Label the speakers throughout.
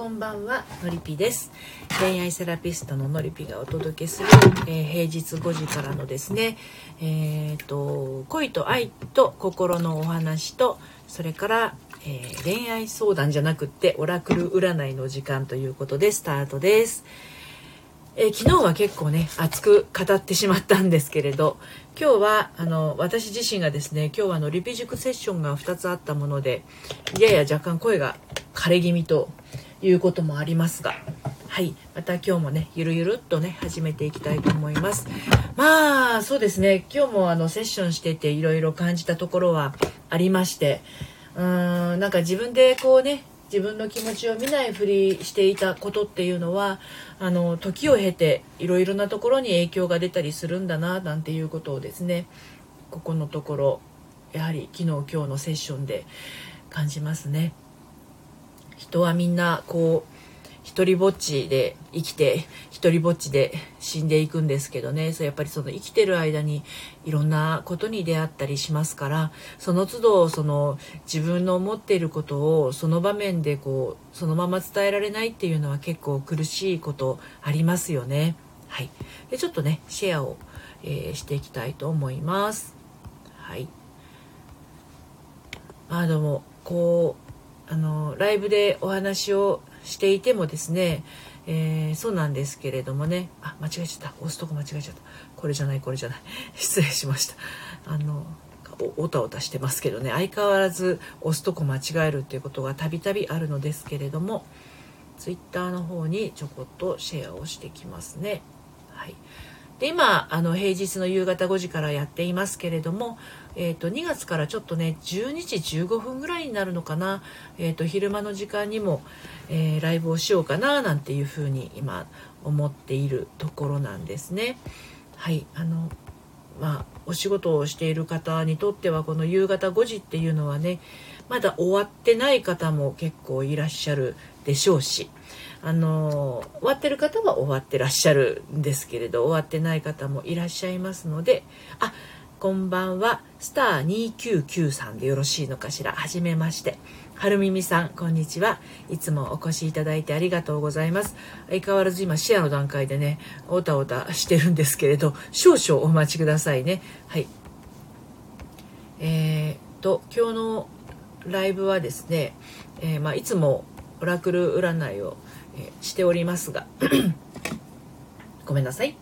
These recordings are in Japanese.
Speaker 1: こんばんはのりぴです。恋愛セラピストののりぴがお届けする、えー、平日5時からのですねえっ、ー、と恋と愛と心のお話とそれから、えー、恋愛相談じゃなくってオラクル占いの時間ということでスタートです。えー、昨日は結構ね熱く語ってしまったんですけれど今日はあの私自身がですね今日はのリピ塾セッションが2つあったものでやや若干声が枯れ気味ということもありますが。はい。また今日もねゆるゆるっとね始めていきたいと思います。まあそうですね。今日もあのセッションしてていろいろ感じたところはありまして。うーんなんか自分でこうね自分の気持ちを見ないふりしていたことっていうのはあの時を経ていろいろなところに影響が出たりするんだななんていうことをですねここのところやはり昨日今日のセッションで感じますね。人はみんなこう一りぼっちで生きて一りぼっちで死んでいくんですけどねそうやっぱりその生きてる間にいろんなことに出会ったりしますからその都度その自分の思っていることをその場面でこうそのまま伝えられないっていうのは結構苦しいことありますよね。はい、でちょっとねシェアを、えー、していきたいと思います。はい、あどうもこうあのライブでお話をしていてもですね、えー、そうなんですけれどもね。あ間違えちゃった。押すとこ間違えちゃった。これじゃないこれじゃない。失礼しました。あのおたおたしてますけどね。相変わらず押すとこ間違えるっていうことがたびたびあるのですけれども Twitter の方にちょこっとシェアをしてきますね。はい、で今あの平日の夕方5時からやっていますけれどもえーと、2月からちょっとね12時15分ぐらいになるのかな、えーと、昼間の時間にも、えー、ライブをしようかななんていうふうに今思っているところなんですね。はいあのまあ、お仕事をしている方にとってはこの夕方5時っていうのはねまだ終わってない方も結構いらっしゃるでしょうしあの終わってる方は終わってらっしゃるんですけれど終わってない方もいらっしゃいますのであこんばんは。スター299さんでよろしいのかしら。はじめまして。はるみみさん、こんにちは。いつもお越しいただいてありがとうございます。相変わらず今シェアの段階でね、おたおたしてるんですけれど、少々お待ちくださいね。はい。えー、っと、今日のライブはですね、えー、まあ、いつもオラクル占いを、えー、しておりますが、ごめんなさい。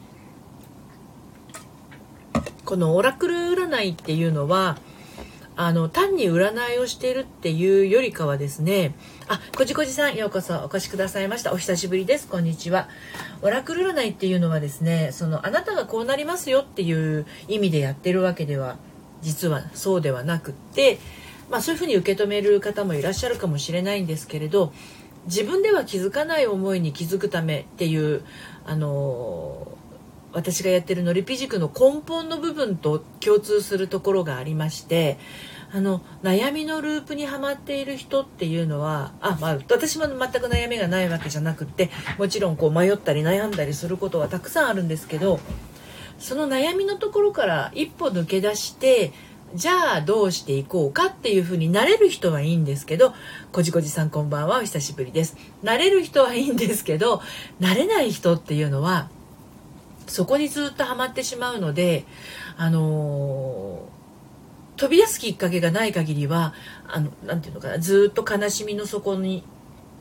Speaker 1: このオラクル占いっていうのはあの単に占いをしているっていうよりかはですねあこじこじさんようこそお越しくださいました。お久しぶりです。こんにちは。オラクル占いっていうのはですねそのあなたがこうなりますよっていう意味でやってるわけでは実はそうではなくってまあそういうふうに受け止める方もいらっしゃるかもしれないんですけれど自分では気づかない思いに気づくためっていうあの私がやってるのりぴ塾の根本の部分と共通するところがありましてあの悩みのループにはまっている人っていうのはあ、まあ、私も全く悩みがないわけじゃなくってもちろんこう迷ったり悩んだりすることはたくさんあるんですけどその悩みのところから一歩抜け出してじゃあどうしていこうかっていうふうになれる人はいいんですけどこじこじさんこんばんはお久しぶりです。なれる人はいいんですけどなれない人っていうのはそこにずっとはまってしまうのであのー、飛び出すきっかけがない限りはあのなて言うのかなずっと悲しみの底に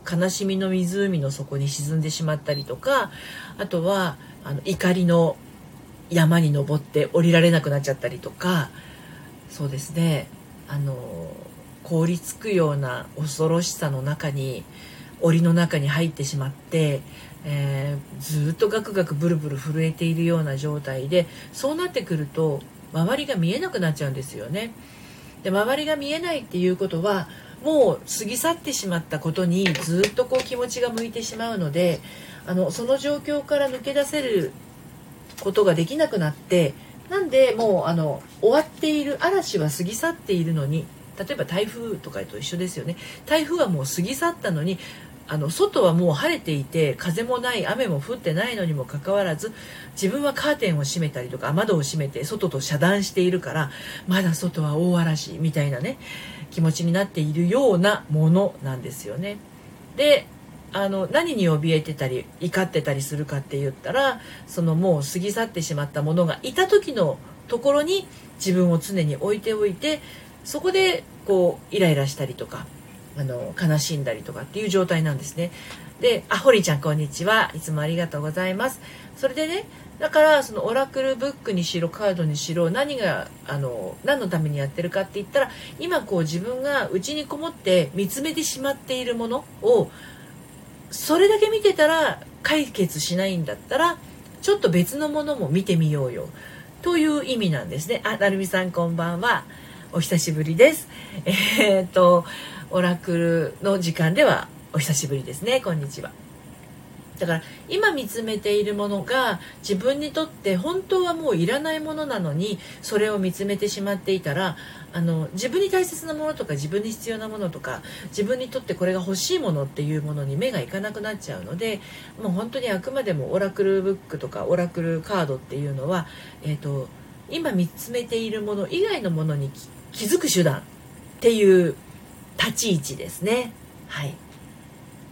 Speaker 1: 悲しみの湖の底に沈んでしまったりとかあとはあの怒りの山に登って降りられなくなっちゃったりとかそうですねあの凍りつくような恐ろしさの中に檻の中に入ってしまってえー、ずっとガクガクブルブル震えているような状態でそうなってくると周りが見えなくなっちゃうんですよね。で周りが見えないっていうことはもう過ぎ去ってしまったことにずっとこう気持ちが向いてしまうのであのその状況から抜け出せることができなくなってなんでもうあの終わっている嵐は過ぎ去っているのに例えば台風とかと一緒ですよね台風はもう過ぎ去ったのにあの外はもう晴れていて風もない雨も降ってないのにもかかわらず自分はカーテンを閉めたりとか窓を閉めて外と遮断しているからまだ外は大嵐みたいなね気持ちになっているようなものなんですよね。であの何に怯えてたり怒ってたりするかって言ったらそのもう過ぎ去ってしまったものがいた時のところに自分を常に置いておいてそこでこうイライラしたりとかあの悲しんだりとかっていう状態なんですね。で、あ、ホリちゃんこんにちは。いつもありがとうございます。それでね、だからそのオラクルブックにしろカードにしろ何があの何のためにやってるかって言ったら今こう自分が内にこもって見つめてしまっているものをそれだけ見てたら解決しないんだったらちょっと別のものも見てみようよという意味なんですね。あ、なるみさんこんばんは。お久しぶりです。えー、っと、オラクルの時間ではお久しぶりですね。こんにちは。だから今見つめているものが自分にとって本当はもういらないものなのにそれを見つめてしまっていたらあの自分に大切なものとか自分に必要なものとか自分にとってこれが欲しいものっていうものに目がいかなくなっちゃうのでもう本当にあくまでもオラクルブックとかオラクルカードっていうのは、えーと、今見つめているもの以外のものに気づく手段っていう立ち位置ですね。はい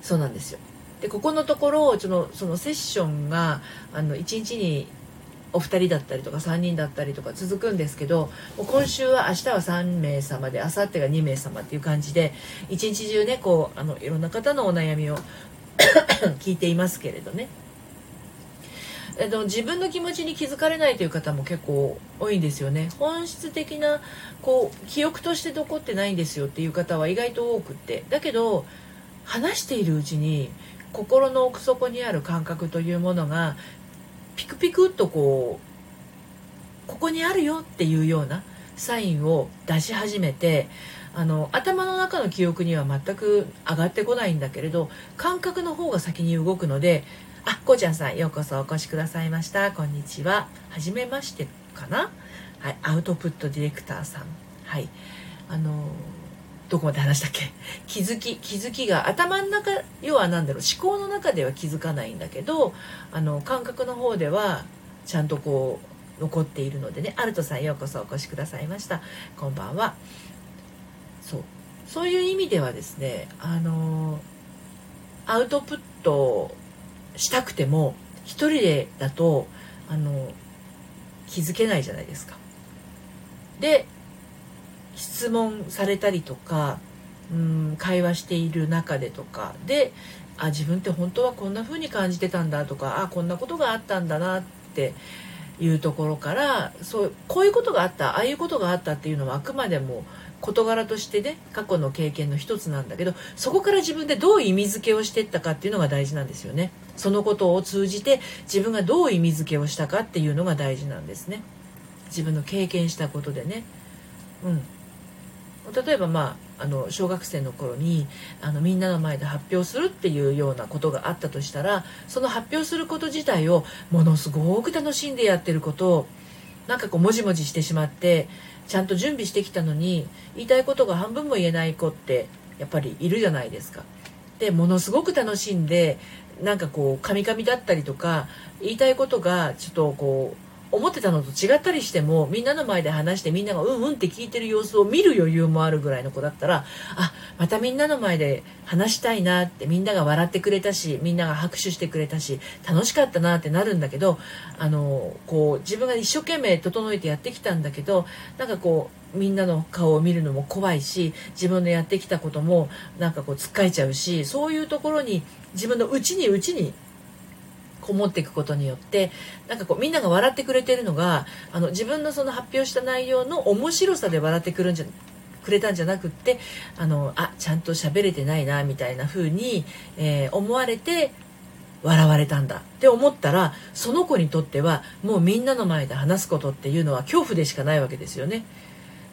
Speaker 1: そうなんですよでここのところそのそのセッションがあの1日にお二人だったりとか3人だったりとか続くんですけども今週は明日は3名様で明後日が2名様っていう感じで一日中ねこうあのいろんな方のお悩みを 聞いていますけれどね。えっと、自分の気持ちに気づかれないという方も結構多いんですよね。本質的なこう記憶として残ってないんですよっていう方は意外と多くって。だけど話しているうちに心の奥底にある感覚というものがピクピクっとこうここにあるよっていうようなサインを出し始めてあの頭の中の記憶には全く上がってこないんだけれど感覚の方が先に動くのであこうちゃんさんようこそお越しくださいました。こんにちは。はじめましてかな？はいアウトプットディレクターさん。はい。あのどこまで話したっけ？気づき気づきが頭の中要は何だろう。思考の中では気づかないんだけどあの感覚の方ではちゃんとこう残っているのでね。アルトさんようこそお越しくださいました。こんばんは。そう。そういう意味ではですねあのアウトプットしたくても一人でだとあの気づけないじゃないですか。で質問されたりとかうん会話している中でとかであ自分って本当はこんな風に感じてたんだとかあこんなことがあったんだなっていうところからそうこういうことがあったああいうことがあったっていうのはあくまでも事柄としてね過去の経験の一つなんだけどそこから自分でどう意味付けをしていったかっていうのが大事なんですよね。そのことを通じて自分がどう意味付けをしたかっていうのが大事なんですね。自分の経験したことでね。うん。例えばまああの小学生の頃にあのみんなの前で発表するっていうようなことがあったとしたらその発表すること自体をものすごく楽しんでやってることをなんかこうもじもじしてしまってちゃんと準備してきたのに言いたいことが半分も言えない子ってやっぱりいるじゃないですか。でものすごく楽しんでなんかこうカミカミだったりとか言いたいことがちょっとこう思ってたのと違ったりしてもみんなの前で話してみんながうんうんって聞いてる様子を見る余裕もあるぐらいの子だったらあまたみんなの前で話したいなってみんなが笑ってくれたしみんなが拍手してくれたし楽しかったなってなるんだけどあのこう自分が一生懸命整えてやってきたんだけどなんかこうみんなの顔を見るのも怖いし自分のやってきたこともなんかこうつっかえちゃうしそういうところに自分の内に内にこもっていくことによってなんかこうみんなが笑ってくれてるのがあの自分のその発表した内容の面白さで笑ってくるんじゃくれたんじゃなくってあのあちゃんと喋れてないなみたいな風に、えー、思われて笑われたんだって思ったらその子にとってはもうみんなの前で話すことっていうのは恐怖でしかないわけですよね。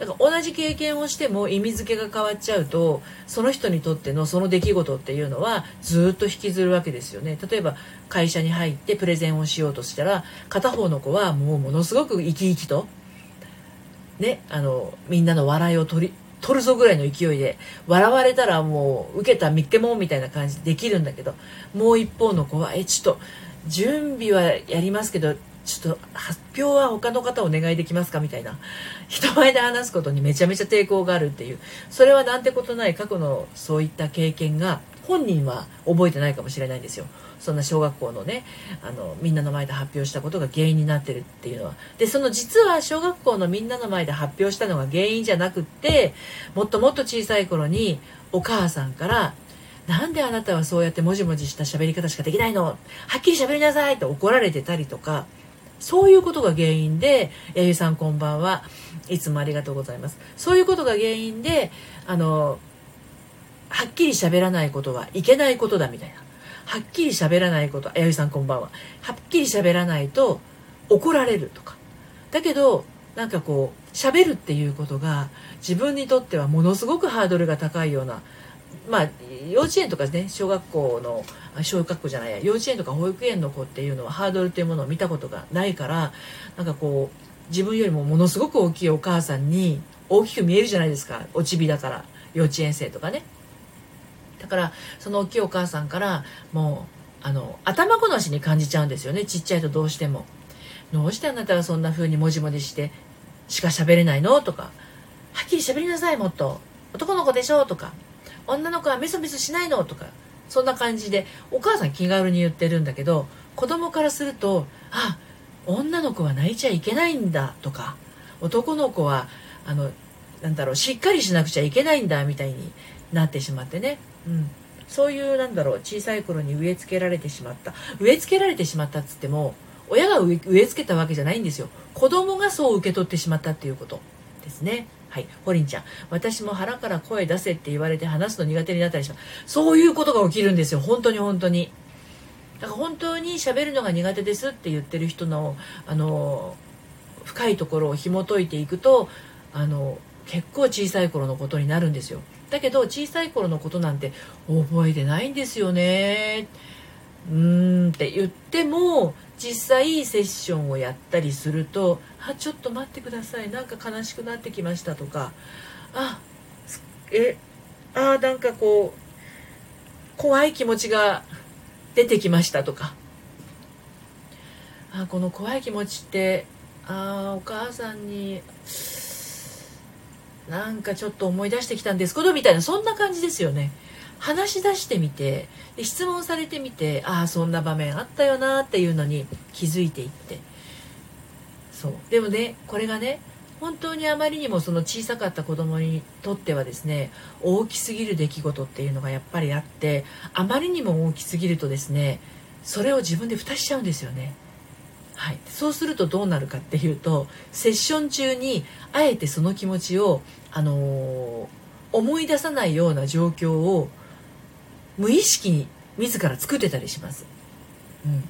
Speaker 1: だから同じ経験をしても意味付けが変わっちゃうとその人にとってのその出来事っていうのはずっと引きずるわけですよね。例えば会社に入ってプレゼンをしようとしたら片方の子はもうものすごく生き生きとねあのみんなの笑いを取り取るぞぐらいの勢いで笑われたらもう受けたみっけもんみたいな感じでできるんだけどもう一方の子はえちょっと準備はやりますけどちょっと発表は他の方お願いできますかみたいな。人前で話すことにめちゃめちゃ抵抗があるっていう。それはなんてことない。過去のそういった経験が本人は覚えてないかもしれないんですよ。そんな小学校のねあのみんなの前で発表したことが原因になってるっていうのはでその実は小学校のみんなの前で発表したのが原因じゃなくってもっともっと小さい頃にお母さんからなんであなたはそうやってもじもじした喋り方しかできないの？はっきり喋りなさい！と怒られてたりとかそういうことが原因で、やゆさんこんばんは。いつもありがとうございます。そういうことが原因で、あの、はっきり喋らないことはいけないことだみたいな。はっきり喋らないこと、やゆさんこんばんは。はっきり喋らないと怒られるとか。だけど、なんかこう、喋るっていうことが自分にとってはものすごくハードルが高いようなまあ幼稚園とかね小学校の小学校じゃないや幼稚園とか保育園の子っていうのはハードルっていうものを見たことがないからなんかこう自分よりもものすごく大きいお母さんに大きく見えるじゃないですかおちびだから幼稚園生とかね。だからその大きいお母さんからもうあの頭ごなしに感じちゃうんですよねちっちゃいとどうしても。どうしてあなたはそんな風にもじもじしてしか喋れないのとかはっきり喋りなさいもっと。男の子でしょとか。女の子はメソメソしないのとか。そんな感じでお母さん気軽に言ってるんだけど子供からするとあ女の子は泣いちゃいけないんだとか男の子はあのなんだろうしっかりしなくちゃいけないんだみたいになってしまってね、うん、そういうなんだろう小さい頃に植え付けられてしまった。植え付けられてしまったっつっても親が植え付けたわけじゃないんですよ。子供がそう受け取ってしまったっていうことですね。はい。ホリンちゃん。私も腹から声出せって言われて話すの苦手になったりします。そういうことが起きるんですよ。本当に本当に。だから本当に喋るのが苦手ですって言ってる人の、あの、深いところを紐解いていくと、あの、結構小さい頃のことになるんですよ。だけど小さい頃のことなんて覚えてないんですよね。うーんって言っても実際セッションをやったりすると「あちょっと待ってくださいなんか悲しくなってきました」とか「あえあなんかこう怖い気持ちが出てきました」とか「あこの怖い気持ちってあお母さんになんかちょっと思い出してきたんですけど」みたいなそんな感じですよね。話し出してみてで質問されてみてああそんな場面あったよなっていうのに気づいていって。そう。でもねこれがね本当にあまりにもその小さかった子供にとってはですね大きすぎる出来事っていうのがやっぱりあってあまりにも大きすぎるとですねそれを自分で蓋しちゃうんですよね。はい、そうするとどうなるかっていうとセッション中にあえてその気持ちを、あのー、思い出さないような状況を無意識に自ら作ってたりします。うん。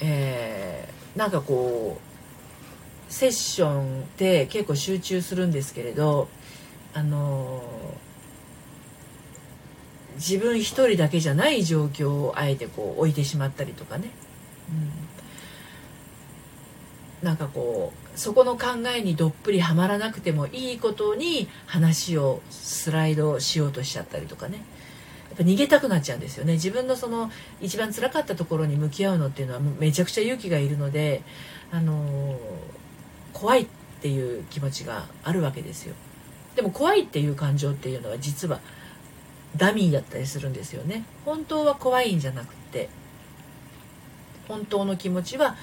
Speaker 1: えー、なんかこうセッションって結構集中するんですけれどあの自分一人だけじゃない状況をあえてこう置いてしまったりとかね、うん、なんかこうそこの考えにどっぷりはまらなくてもいいことに話をスライドしようとしちゃったりとかね。やっぱ逃げたくなっちゃうんですよね。自分のその一番辛かったところに向き合うのっていうのはめちゃくちゃ勇気がいるので、あのー、怖いっていう気持ちがあるわけですよ。でも怖いっていう感情っていうのは実はダミーだったりするんですよね。本当は怖いんじゃなくて本当の気持ちは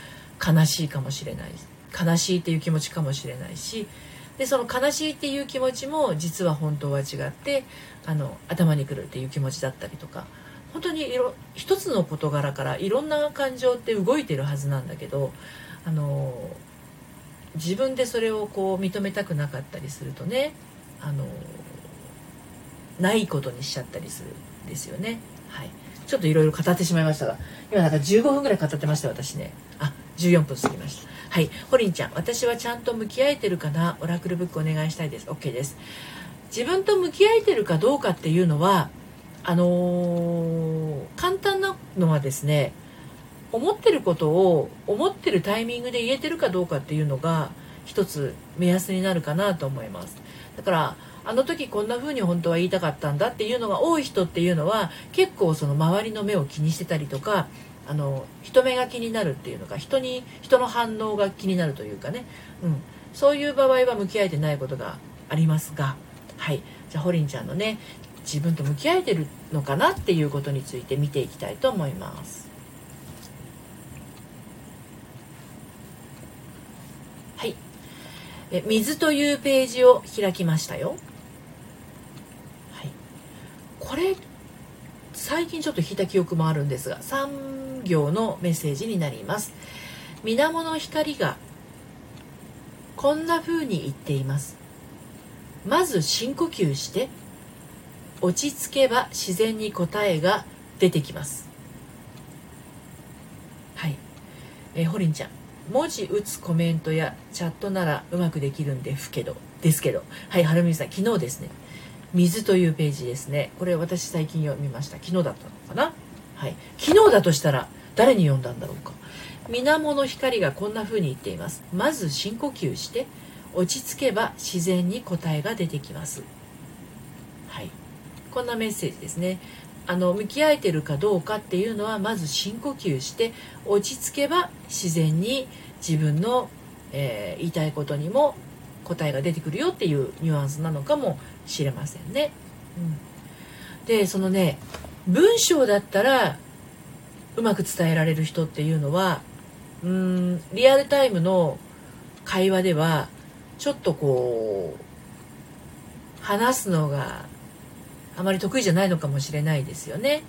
Speaker 1: 悲しいかもしれない。悲しいっていう気持ちかもしれないしでその悲しいっていう気持ちも実は本当は違ってあの頭にくるっていう気持ちだったりとか本当にいろ一つの事柄からいろんな感情って動いてるはずなんだけどあの自分でそれをこう認めたくなかったりするとねあのないことにしちゃったりするんですよね。はい、ちょっといろいろ語ってしまいましたが今なんか15分ぐらい語ってました私ね。あ14分過ぎました。はい。ホリンちゃん私はちゃんと向き合えてるかな？オラクルブックお願いしたいです。OK です。自分と向き合えてるかどうかっていうのはあのー、簡単なのはですね思ってることを思ってるタイミングで言えてるかどうかっていうのが一つ目安になるかなと思います。だからあの時こんな風に本当は言いたかったんだっていうのが多い人っていうのは結構その周りの目を気にしてたりとかあの人目が気になるっていうのか人に人の反応が気になるというかね、うん、そういう場合は向き合えてないことがありますが。はい。じゃあホリンちゃんのね自分と向き合えてるのかなっていうことについて見ていきたいと思います。はい。え水というページを開きましたよ。はい。これ最近ちょっと引いた記憶もあるんですが3行のメッセージになります。水面の光がこんな風に言っています。まず深呼吸して落ち着けば自然に答えが出てきます。はい。えー、ホリンちゃん。文字打つコメントやチャットならうまくできるんですけどですけど。はいはるみさん昨日ですね。水というページですね。これ私最近読みました。昨日だったのかな？はい。昨日だとしたら誰に読んだんだろうか？水面の光がこんな風に言っています。まず深呼吸して落ち着けば自然に答えが出てきます。はい。こんなメッセージですね。あの向き合えてるかどうかっていうのはまず深呼吸して落ち着けば自然に自分の、えー、言いたいことにも答えが出てくるよっていうニュアンスなのかもしれませんね。うん、でそのね文章だったらうまく伝えられる人っていうのはうんリアルタイムの会話ではちょっとこう話すのがあまり得意じゃないのかもしれないですよね。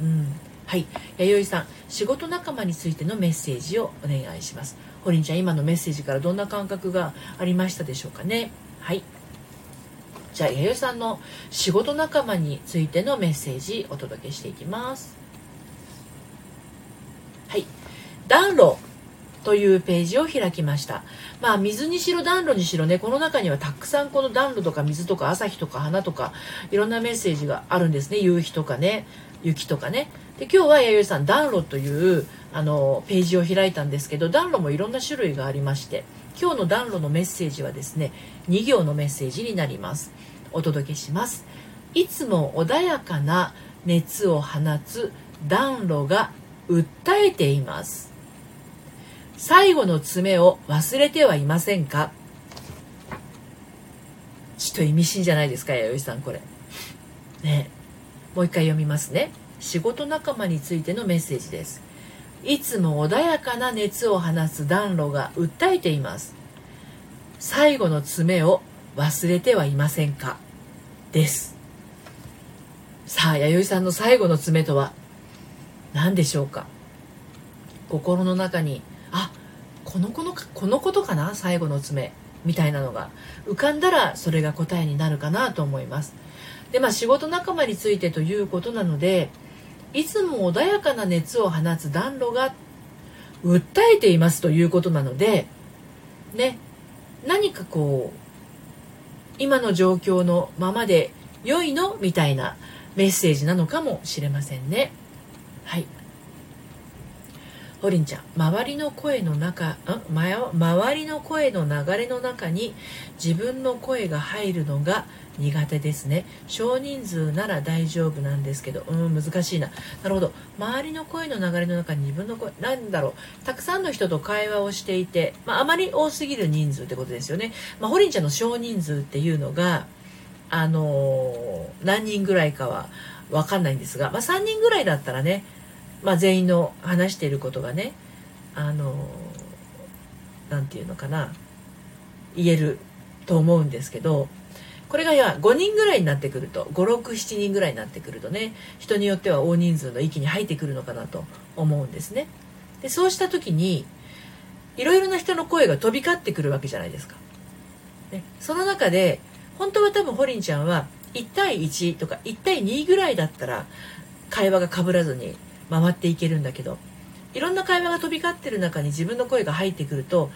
Speaker 1: うん、はい弥生さん仕事仲間についてのメッセージをお願いします。ホリンちゃん今のメッセージからどんな感覚がありましたでしょうかね？はいじゃあ弥生さんの仕事仲間についてのメッセージお届けしていきます。はい暖炉というページを開きました。まあ水にしろ暖炉にしろね、この中にはたくさんこの暖炉とか水とか朝日とか花とかいろんなメッセージがあるんですね。夕日とかね、雪とかね。で今日は弥生さん暖炉というあのページを開いたんですけど暖炉もいろんな種類がありまして今日の暖炉のメッセージはですね2行のメッセージになりますお届けします。いつも穏やかな熱を放つ暖炉が訴えています。最後の爪を忘れてはいませんか？ちょっと意味深じゃないですか弥生さんこれ。ね。もう一回読みますね。仕事仲間についてのメッセージです。いつも穏やかな熱を放つ暖炉が訴えています。最後の爪を忘れてはいませんか？です。さあ弥生さんの最後の爪とは何でしょうか？心の中にあこの子のこのことかな？最後の爪みたいなのが。浮かんだらそれが答えになるかなと思います。でまあ仕事仲間についてということなのでいつも穏やかな熱を放つ暖炉が訴えていますということなのでね何かこう今の状況のままで良いの？みたいなメッセージなのかもしれませんね。はい。ホリンちゃん周りの声の中ん？周りの声の流れの中に自分の声が入るのが苦手ですね。少人数なら大丈夫なんですけどうん難しいな。なるほど。周りの声の流れの中に自分の声なんだろう。たくさんの人と会話をしていて、まあ、あまり多すぎる人数ってことですよね、まあ、ホリンちゃんの少人数っていうのがあのー、何人ぐらいかは分かんないんですが、まあ、3人ぐらいだったらねまあ、全員の話していることがねあの何て言うのかな言えると思うんですけどこれがや5人ぐらいになってくると567人ぐらいになってくるとね人によっては大人数の域に入ってくるのかなと思うんですね。でそうした時にいろいろな人の声が飛び交ってくるわけじゃないですか。ね、その中で本当は多分ホリンちゃんは1対1とか1対2ぐらいだったら会話がかぶらずに回っていけるんだけどいろんな会話が飛び交ってる中に自分の声が入ってくると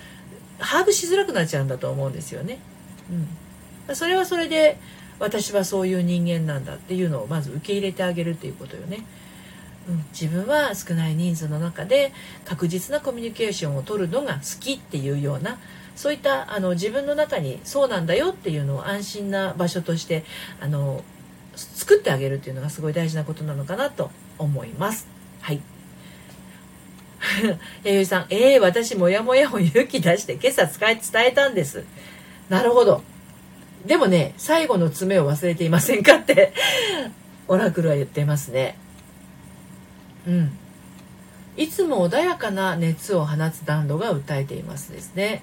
Speaker 1: 把握しづらくなっちゃうんだと思うんですよね。うん、それはそれで私はそういう人間なんだっていうのをまず受け入れてあげるっていうことよね。うん、自分は少ない人数の中で確実なコミュニケーションを取るのが好きっていうようなそういったあの自分の中にそうなんだよっていうのを安心な場所としてあの作ってあげるっていうのがすごい大事なことなのかなと思います。はい。弥生さん、えー、私、もやもやを勇気出して今朝使い伝えたんです。なるほど。でもね最後の爪を忘れていませんかって オラクルは言ってますねうんいつも穏やかな熱を放つ暖炉が訴えていますですね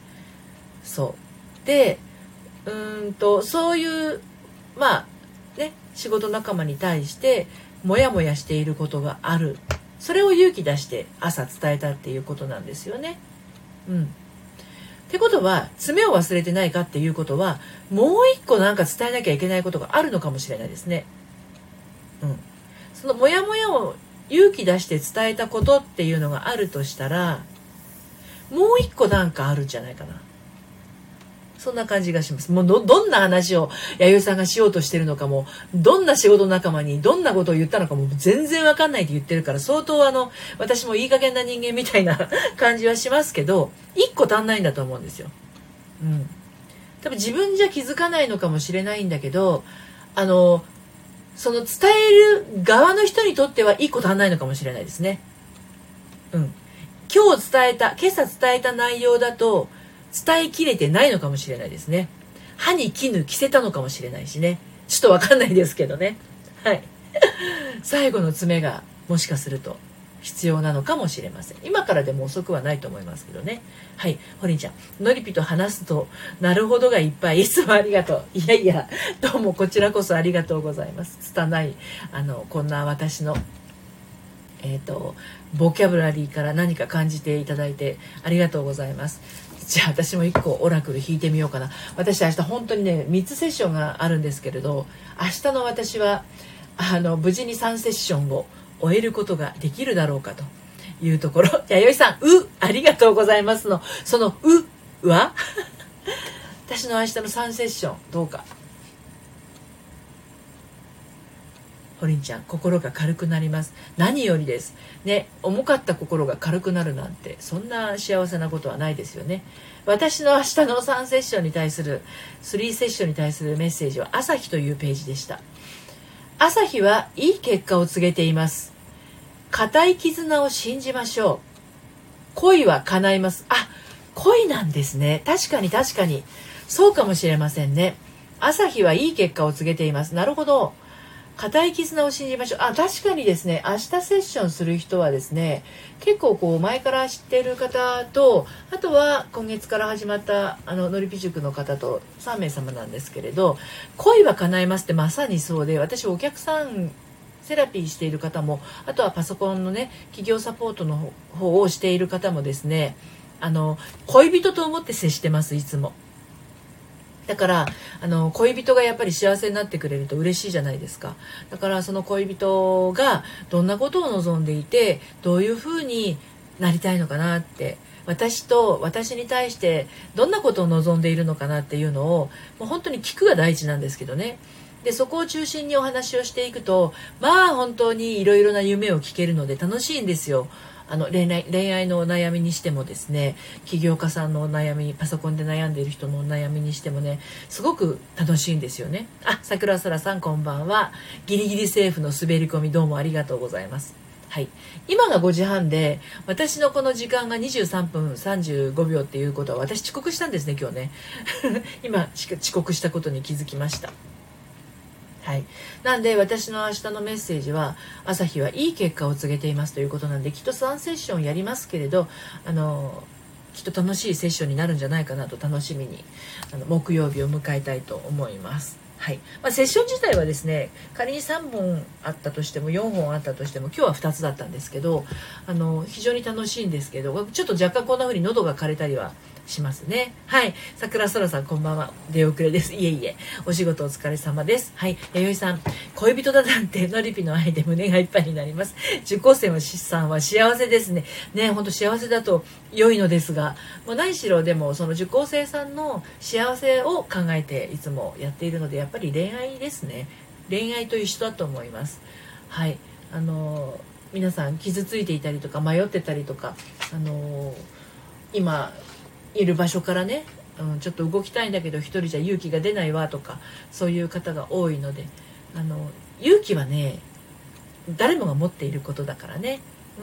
Speaker 1: そうでうんとそういうまあね仕事仲間に対してモヤモヤしていることがあるそれを勇気出して朝伝えたっていうことなんですよね。うん。ってことは爪を忘れてないかっていうことはもう一個なんか伝えなきゃいけないことがあるのかもしれないですね。うん。そのモヤモヤを勇気出して伝えたことっていうのがあるとしたらもう一個なんかあるんじゃないかな。そんな感じがしますもうどどんな話を弥生さんがしようとしてるのかもどんな仕事仲間にどんなことを言ったのかも全然わかんないって言ってるから相当あの私もいい加減な人間みたいな感じはしますけど一個足んないんだと思うんですよ。うん、多分自分じゃ気づかないのかもしれないんだけどあのその伝える側の人にとっては一個足んないのかもしれないですね。うん。今日伝えた、今朝伝えた内容だと伝えきれてないのかもしれないですね。歯に絹着せたのかもしれないしね。ちょっとわかんないですけどね。はい。最後の爪がもしかすると必要なのかもしれません。今からでも遅くはないと思いますけどね。はい。ホリンちゃん、のりぴと話すと、なるほどがいっぱい。いつもありがとう。いやいや、どうもこちらこそありがとうございます。拙い、あの、こんな私の、えっ、ー、と、ボキャブラリーから何か感じていただいてありがとうございます。じゃあ私も1個オラクル引いてみようかな。私明日本当にね、3つセッションがあるんですけれど、明日の私は、あの、無事に3セッションを終えることができるだろうかというところ。弥生さん「う」ありがとうございますの。その「う」は？私の明日の3セッションどうか。ホリンちゃん心が軽くなります。何よりです。ね重かった心が軽くなるなんてそんな幸せなことはないですよね。私の明日の3セッションに対する3セッションに対するメッセージは朝日というページでした。朝日はいい結果を告げています。固い絆を信じましょう。恋は叶います。あ恋なんですね。確かに確かに。そうかもしれませんね。朝日はいい結果を告げています。なるほど。固い絆を信じましょうあ確かにですね明日セッションする人はですね結構こう前から知ってる方とあとは今月から始まったあののりぴ塾の方と3名様なんですけれど恋は叶いますってまさにそうで私お客さんセラピーしている方もあとはパソコンのね企業サポートの方をしている方もですねあの恋人と思って接してますいつも。だからあの恋人がやっぱり幸せになってくれると嬉しいじゃないですかだからその恋人がどんなことを望んでいてどういうふうになりたいのかなって私と私に対してどんなことを望んでいるのかなっていうのをもう本当に聞くが大事なんですけどねでそこを中心にお話をしていくとまあ本当にいろいろな夢を聞けるので楽しいんですよ。あの恋愛恋愛のお悩みにしてもですね起業家さんのお悩みパソコンで悩んでいる人のお悩みにしてもねすごく楽しいんですよね。あ桜空さんこんばんは。ギリギリセーフの滑り込みどうもありがとうございます。はい、今が5時半で私のこの時間が23分35秒っていうことは私遅刻したんですね今日ね。今遅刻したことに気づきました。はい、なんで私の明日のメッセージは朝日はいい結果を告げていますということなんできっと3セッションやりますけれどあのきっと楽しいセッションになるんじゃないかなと楽しみにあの木曜日を迎えたいと思います。はいまあ、セッション自体はですね仮に3本あったとしても4本あったとしても今日は2つだったんですけどあの非常に楽しいんですけどちょっと若干こんな風に喉が枯れたりはしますね。はい。桜空さんこんばんは。出遅れです。いえいえ。お仕事お疲れ様です。はい。弥生さん、恋人だなんてのりぴの愛で胸がいっぱいになります。受講生の資産は幸せですね。ね、ほんと幸せだと良いのですが、もう何しろでもその受講生さんの幸せを考えていつもやっているので、やっぱり恋愛ですね。恋愛と一緒だと思います。はい。あの皆さん傷ついていたりとか迷ってたりとか、あの今いる場所からね、うん、ちょっと動きたいんだけど一人じゃ勇気が出ないわとかそういう方が多いのであの勇気はね誰もが持っていることだからね。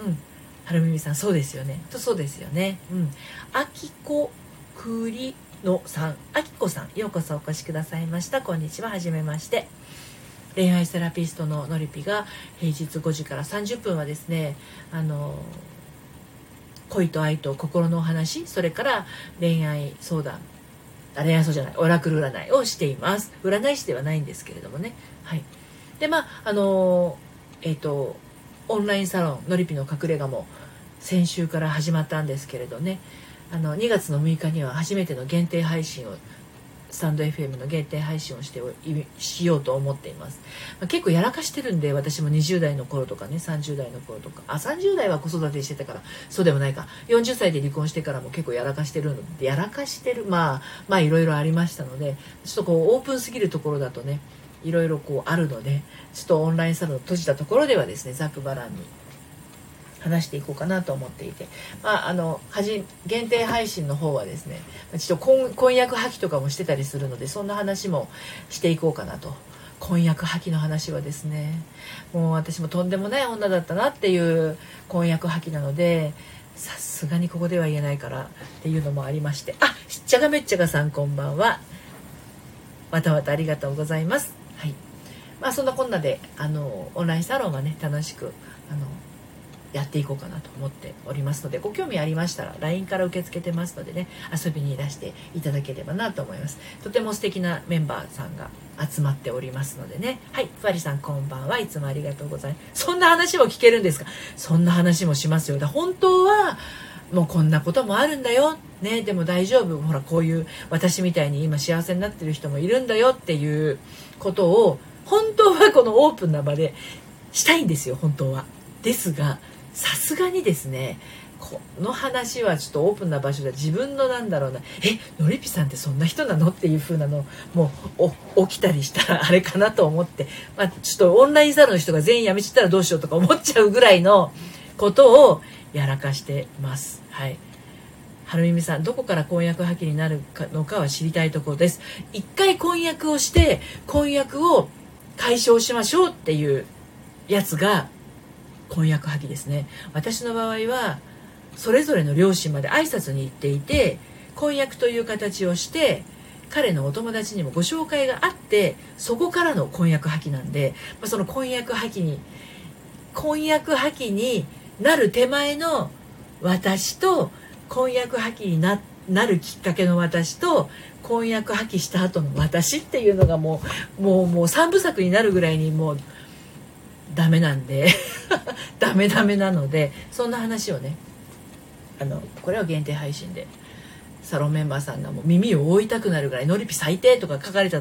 Speaker 1: うん。春耳さんそうですよね。とそうですよね。うん。あきこくりのさん。あきこさん。ようこそお越しくださいました。こんにちは。はじめまして。恋愛セラピストののりぴが平日5時から30分はですねあの恋と愛と心のお話それから恋愛相談恋愛そうじゃないオラクル占いをしています。占い師ではないんですけれどもね。はい。でまああのえっ、ー、とオンラインサロンのりぴの隠れ家も先週から始まったんですけれどね。あの2月の6日には初めての限定配信をスタンド FM の限定配信をしてしようと思っています、まあ、結構やらかしてるんで私も20代の頃とかね30代の頃とか。あ30代は子育てしてたからそうでもないか。40歳で離婚してからも結構やらかしてるのでやらかしてるまあまあいろいろありましたのでちょっとこうオープンすぎるところだとねいろいろこうあるのでちょっとオンラインサロン閉じたところではですねざくばらんに話していこうかなと思っていて、まあ、あの限定配信の方はですねちょっと婚婚約破棄とかもしてたりするのでそんな話もしていこうかなと。婚約破棄の話はですねもう私もとんでもない女だったなっていう婚約破棄なのでさすがにここでは言えないからっていうのもありまして。あしっちゃがめっちゃがさんこんばんは。またまたありがとうございます。はい。まあそんなこんなであのオンラインサロンはね楽しくあのやっていこうかなと思っておりますのでご興味ありましたら LINE から受け付けてますのでね遊びにいらしていただければなと思います。とても素敵なメンバーさんが集まっておりますのでね。はいふわりさんこんばんは。いつもありがとうございます。そんな話も聞けるんですか？そんな話もしますよ。だ本当はもうこんなこともあるんだよ。ねでも大丈夫。ほらこういう私みたいに今幸せになってる人もいるんだよ。っていうことを本当はこのオープンな場でしたいんですよ。本当は。ですがさすがにですねこの話はちょっとオープンな場所で自分のなんだろうなえのりぴさんってそんな人なの？っていう風なのもう起きたりしたらあれかなと思って、まあ、ちょっとオンラインサロンの人が全員辞めちゃったらどうしようとか思っちゃうぐらいのことをやらかしてます。はい。はるみみさんどこから婚約破棄になるのかは知りたいところです。一回婚約をして婚約を解消しましょうっていうやつが婚約破棄ですね。私の場合はそれぞれの両親まで挨拶に行っていて婚約という形をして彼のお友達にもご紹介があってそこからの婚約破棄なんで、まあ、その婚約破棄に婚約破棄になる手前の私と婚約破棄にななるきっかけの私と婚約破棄した後の私っていうのがもうもうもう3部作になるぐらいにもうダメなんで。ダメダメなのでそんな話をねあのこれは限定配信でサロンメンバーさんがもう耳を覆いたくなるぐらい「ノリピ最低」とか書かれた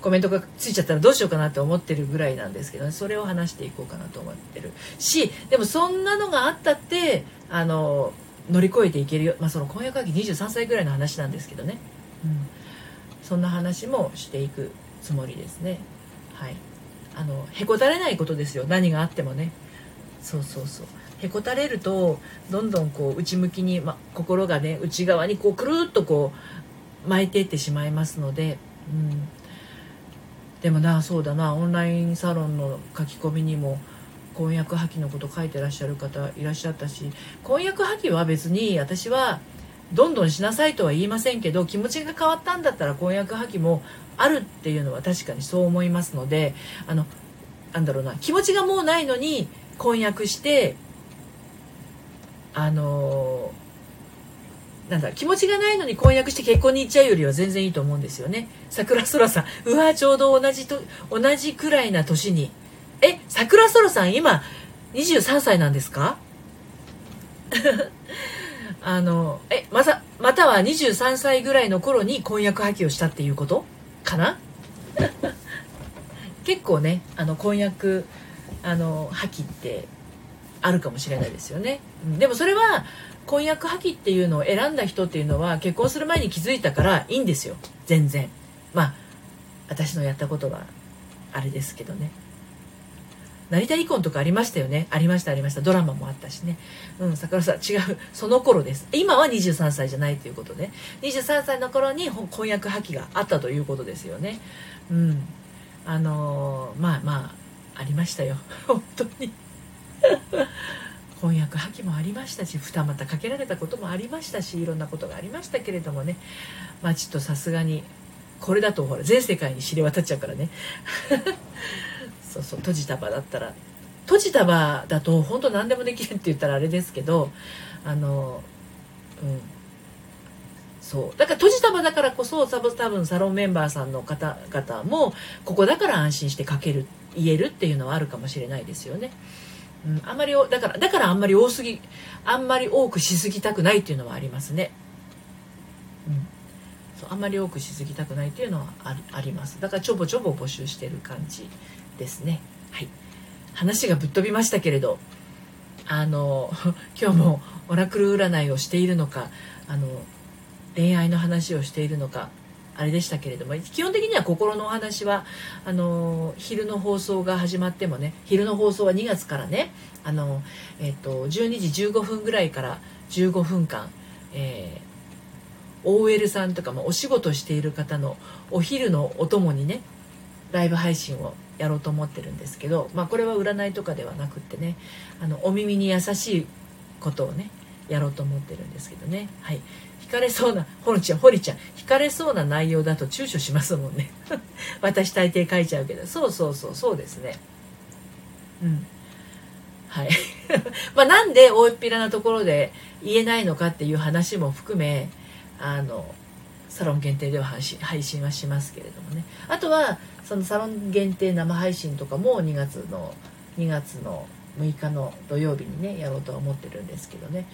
Speaker 1: コメントがついちゃったらどうしようかなって思ってるぐらいなんですけど、ね、それを話していこうかなと思ってる。しでもそんなのがあったってあの乗り越えていけるよ、まあ、その婚約会議23歳ぐらいの話なんですけどね、うん、そんな話もしていくつもりですね。はいあのへこたれないことですよ。何があってもね。そうそうそう。へこたれるとどんどんこう内向きに、ま、心がね内側にこうくるっとこう巻いていってしまいますので、うん、でもなそうだな。オンラインサロンの書き込みにも婚約破棄のこと書いてらっしゃる方いらっしゃったし婚約破棄は別に私はどんどんしなさいとは言いませんけど気持ちが変わったんだったら婚約破棄もあるっていうのは確かにそう思いますのであのなんだろうな気持ちがもうないのに婚約してあのなんだ気持ちがないのに婚約して結婚に行っちゃうよりは全然いいと思うんですよね。桜空さんうわちょうど同じと同じくらいな年に。え桜空さん今23歳なんですか？あのえまたまたは23歳ぐらいの頃に婚約破棄をしたっていうこと？かな？結構ねあの婚約あの破棄ってあるかもしれないですよね、うん、でもそれは婚約破棄っていうのを選んだ人っていうのは結婚する前に気づいたからいいんですよ。全然。まあ私のやったことはあれですけどね。成田離婚とかありましたよね。ありましたありました。ドラマもあったしね。うん桜さん違う。その頃です。今は23歳じゃないということで。23歳の頃に婚約破棄があったということですよね。うん。あのー、まあまあありましたよ。本当に。翻訳破棄もありましたし二股かけられたこともありましたしいろんなことがありましたけれどもね。まあちょっとさすがにこれだとほら全世界に知れ渡っちゃうからね。そうそう閉じた場だったら。閉じた場だと本当何でもできるって言ったらあれですけどあのうん。そう。だから閉じた場だからこそ多分サロンメンバーさんの方々もここだから安心して書ける言えるっていうのはあるかもしれないですよね。うん、あんまりだからだからあんまり多すぎあんまり多くしすぎたくないっていうのはありますね。うん、そうあんまり多くしすぎたくないっていうのはああります。だからちょぼちょぼ募集してる感じ。ですね。はい話がぶっ飛びましたけれどあの 今日もオラクル占いをしているのかあの恋愛の話をしているのかあれでしたけれども基本的には心のお話はあの昼の放送が始まってもね昼の放送は2月からねあの、えっと、12時15分ぐらいから15分間、えー、OL さんとかもお仕事している方のお昼のお供にねライブ配信をやろうと思ってるんですけど、まあ、これは占いとかではなくってねあのお耳に優しいことをねやろうと思ってるんですけどね。はい。惹かれそうなほりちゃんほりちゃん。惹かれそうな内容だと躊躇しますもんね。私大抵書いちゃうけど。そうそうそうそうですね。うん。はい。まあなんで大っぴらなところで言えないのかっていう話も含めあのサロン限定では配信配信はしますけれどもね。あとはそのサロン限定生配信とかも2月の2月の6日の土曜日にねやろうとは思ってるんですけどね。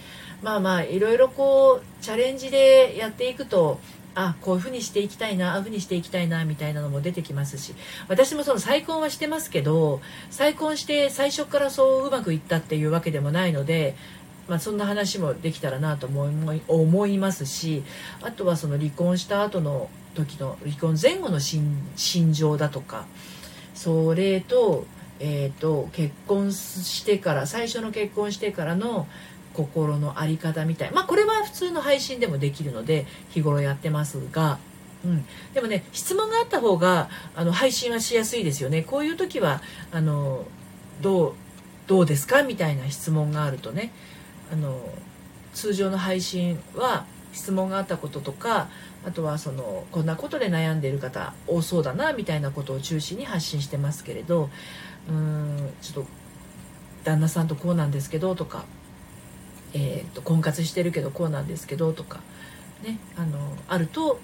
Speaker 1: まあまあいろいろこうチャレンジでやっていくとあこういうふうにしていきたいなああいうふうにしていきたいなみたいなのも出てきますし。私もその再婚はしてますけど再婚して最初からそううまくいったっていうわけでもないので、まあ、そんな話もできたらなと思い思いますしあとはその離婚した後の時の離婚前後の心情だとかそれと,、えーと結婚してから最初の結婚してからの心の在り方みたいまあこれは普通の配信でもできるので日頃やってますが、うん、でもね質問があった方があの配信はしやすいですよね。こういう時はあのどうどうですか？みたいな質問があるとね。あの通常の配信は質問があったこととかあとはそのこんなことで悩んでいる方多そうだなみたいなことを中心に発信してますけれどうーんちょっと旦那さんとこうなんですけどとかえーと、婚活してるけどこうなんですけどとかねあのあると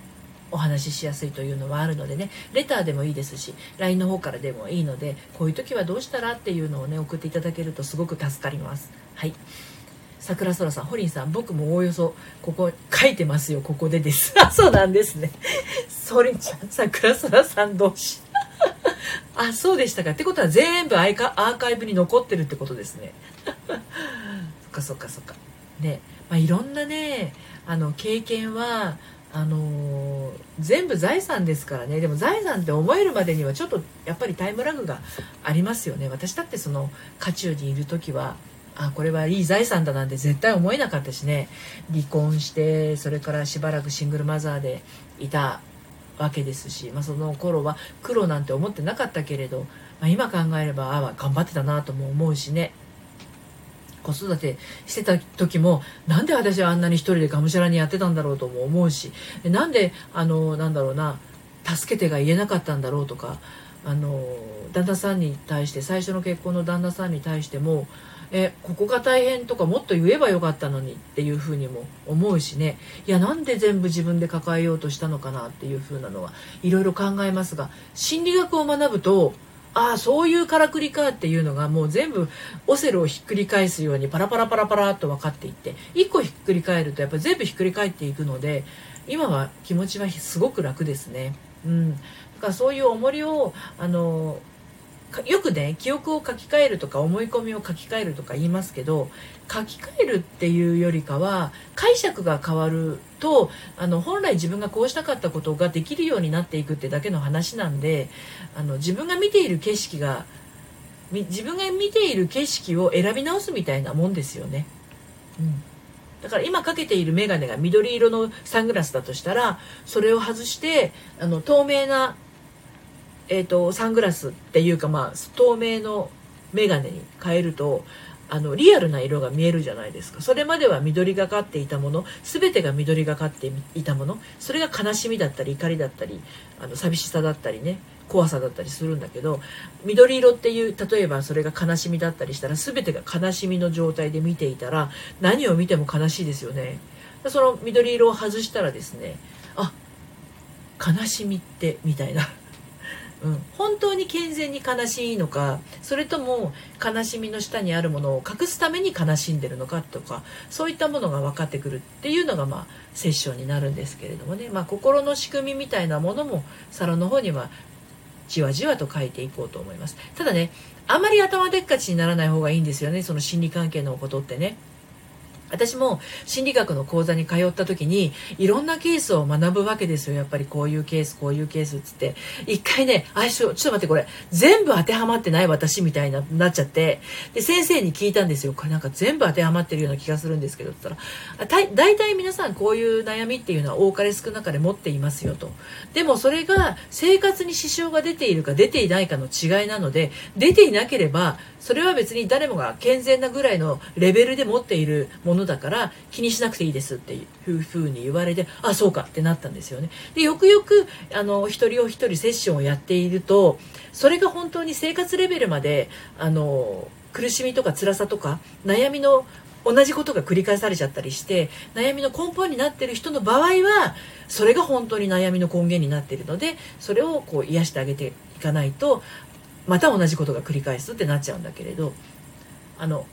Speaker 1: お話ししやすいというのはあるのでねレターでもいいですし LINE の方からでもいいのでこういう時はどうしたらっていうのをね送っていただけるとすごく助かります。はい。桜空さんホリンさん僕もおおよそここ書いてますよここでです。あ そうなんですね。ソリンちゃん桜空さん同士。あそうでしたか。ってことは全部アーカイブに残ってるってことですね。そっかそっかそっか。で、まあ、いろんなねあの経験はあのー、全部財産ですからね。でも財産って思えるまでにはちょっとやっぱりタイムラグがありますよね。私だってその渦中にいる時はあこれはいい財産だなんて絶対思えなかったしね。離婚してそれからしばらくシングルマザーでいたわけですし、まあ、その頃は苦労なんて思ってなかったけれど、まあ、今考えればああ頑張ってたなとも思うしね。子育てしてた時もなんで私はあんなに一人でがむしゃらにやってたんだろうとも思うしなんであのなんだろうな助けてが言えなかったんだろうとかあの旦那さんに対して最初の結婚の旦那さんに対してもえここが大変とかもっと言えばよかったのにっていうふうにも思うしねいやなんで全部自分で抱えようとしたのかなっていうふうなのはいろいろ考えますが心理学を学ぶとああそういうからくりかっていうのがもう全部オセロをひっくり返すようにパラパラパラパラっと分かっていって1個ひっくり返るとやっぱり全部ひっくり返っていくので今は気持ちはすごく楽ですね。うん、だからそういう重りをあのよくね記憶を書き換えるとか思い込みを書き換えるとか言いますけど書き換えるっていうよりかは解釈が変わるとあの本来自分がこうしたかったことができるようになっていくってだけの話なんであの自分が見ている景色が自分が見ている景色を選び直すみたいなもんですよね。うんだから今かけている眼鏡が緑色のサングラスだとしたらそれを外してあの透明なえーと、サングラスっていうか、まあ、透明の眼鏡に変えるとあのリアルな色が見えるじゃないですか。それまでは緑がかっていたもの全てが緑がかっていたものそれが悲しみだったり怒りだったりあの寂しさだったりね怖さだったりするんだけど緑色っていう例えばそれが悲しみだったりしたら全てが悲しみの状態で見ていたら何を見ても悲しいですよね。その緑色を外したらですねあ悲しみってみたいな。うん、本当に健全に悲しいのかそれとも悲しみの下にあるものを隠すために悲しんでるのかとかそういったものが分かってくるっていうのがまあセッションになるんですけれどもね、まあ、心の仕組みみたいなものもサロンの方にはじわじわと書いていこうと思います。ただねあまり頭でっかちにならない方がいいんですよねその心理関係のことってね。私も心理学の講座に通った時にいろんなケースを学ぶわけですよ。やっぱりこういうケースこういうケースっつって。一回ねあちょっと待ってこれ全部当てはまってない私みたいななっちゃって。で先生に聞いたんですよ。これなんか全部当てはまってるような気がするんですけどって言ったら大体皆さんこういう悩みっていうのは多かれ少なかれ持っていますよと。でもそれが生活に支障が出ているか出ていないかの違いなので出ていなければそれは別に誰もが健全なぐらいのレベルで持っているものだから気にしなくていいですっていうふうに言われてあそうかってなったんですよね。でよくよくあの一人お一人セッションをやっているとそれが本当に生活レベルまであの苦しみとか辛さとか悩みの同じことが繰り返されちゃったりして悩みの根本になってる人の場合はそれが本当に悩みの根源になっているのでそれをこう癒してあげていかないとまた同じことが繰り返すってなっちゃうんだけれどあの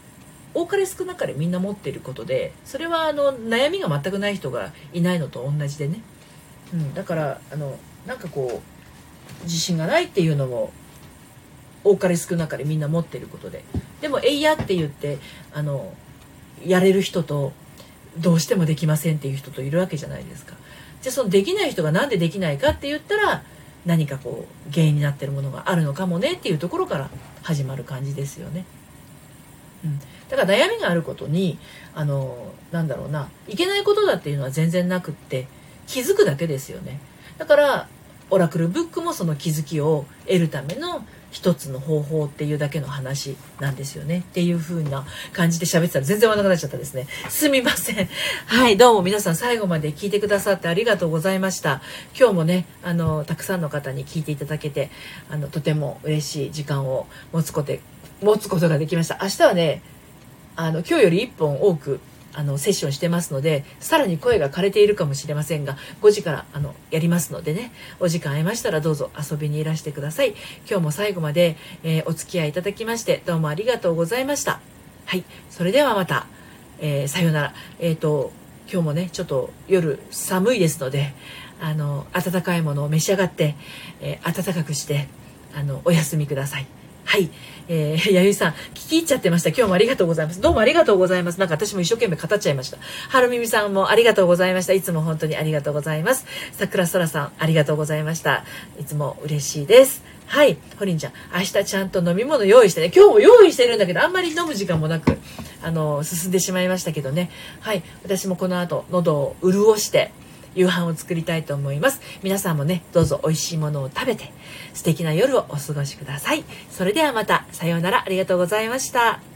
Speaker 1: 多かれ少なかれみんな持っていることでそれはあの悩みが全くない人がいないのと同じでね、うん、だからあのなんかこう自信がないっていうのも多かれ少なかれみんな持っていることででも「えいや」って言ってあのやれる人とどうしてもできませんっていう人といるわけじゃないですか。じゃあそのできない人が何でできないかって言ったら何かこう原因になってるものがあるのかもねっていうところから始まる感じですよね。うん、だから悩みがあることにあのなんだろうないけないことだっていうのは全然なくって気づくだけですよね。だからオラクルブックもその気づきを得るための一つの方法っていうだけの話なんですよね。っていう風な感じで喋ってたら全然わなくなっちゃったですね。すみません。はいどうも。皆さん最後まで聞いてくださってありがとうございました。今日もねあのたくさんの方に聞いていただけてあのとても嬉しい時間を持つこと持つことができました。明日はねあの今日より1本多くあのセッションしてますのでさらに声が枯れているかもしれませんが5時からあのやりますのでね。お時間合いましたらどうぞ遊びにいらしてください。今日も最後まで、えー、お付き合いいただきましてどうもありがとうございました。はい。それではまた、えー、さようなら。えっ、ー、と今日もねちょっと夜寒いですのであの温かいものを召し上がって、え、暖かくしてあのお休みください。はい。えー、やゆいさん、聞き入っちゃってました。今日もありがとうございます。どうもありがとうございます。なんか私も一生懸命語っちゃいました。はるみみさんもありがとうございました。いつも本当にありがとうございます。桜空さん、ありがとうございました。いつも嬉しいです。はい。ホリンちゃん、明日ちゃんと飲み物用意してね。今日も用意してるんだけど、あんまり飲む時間もなく、あの、進んでしまいましたけどね。はい。私もこの後、喉を潤して、夕飯を作りたいと思います。皆さんもねどうぞ美味しいものを食べて素敵な夜をお過ごしください。それではまたさようなら。ありがとうございました。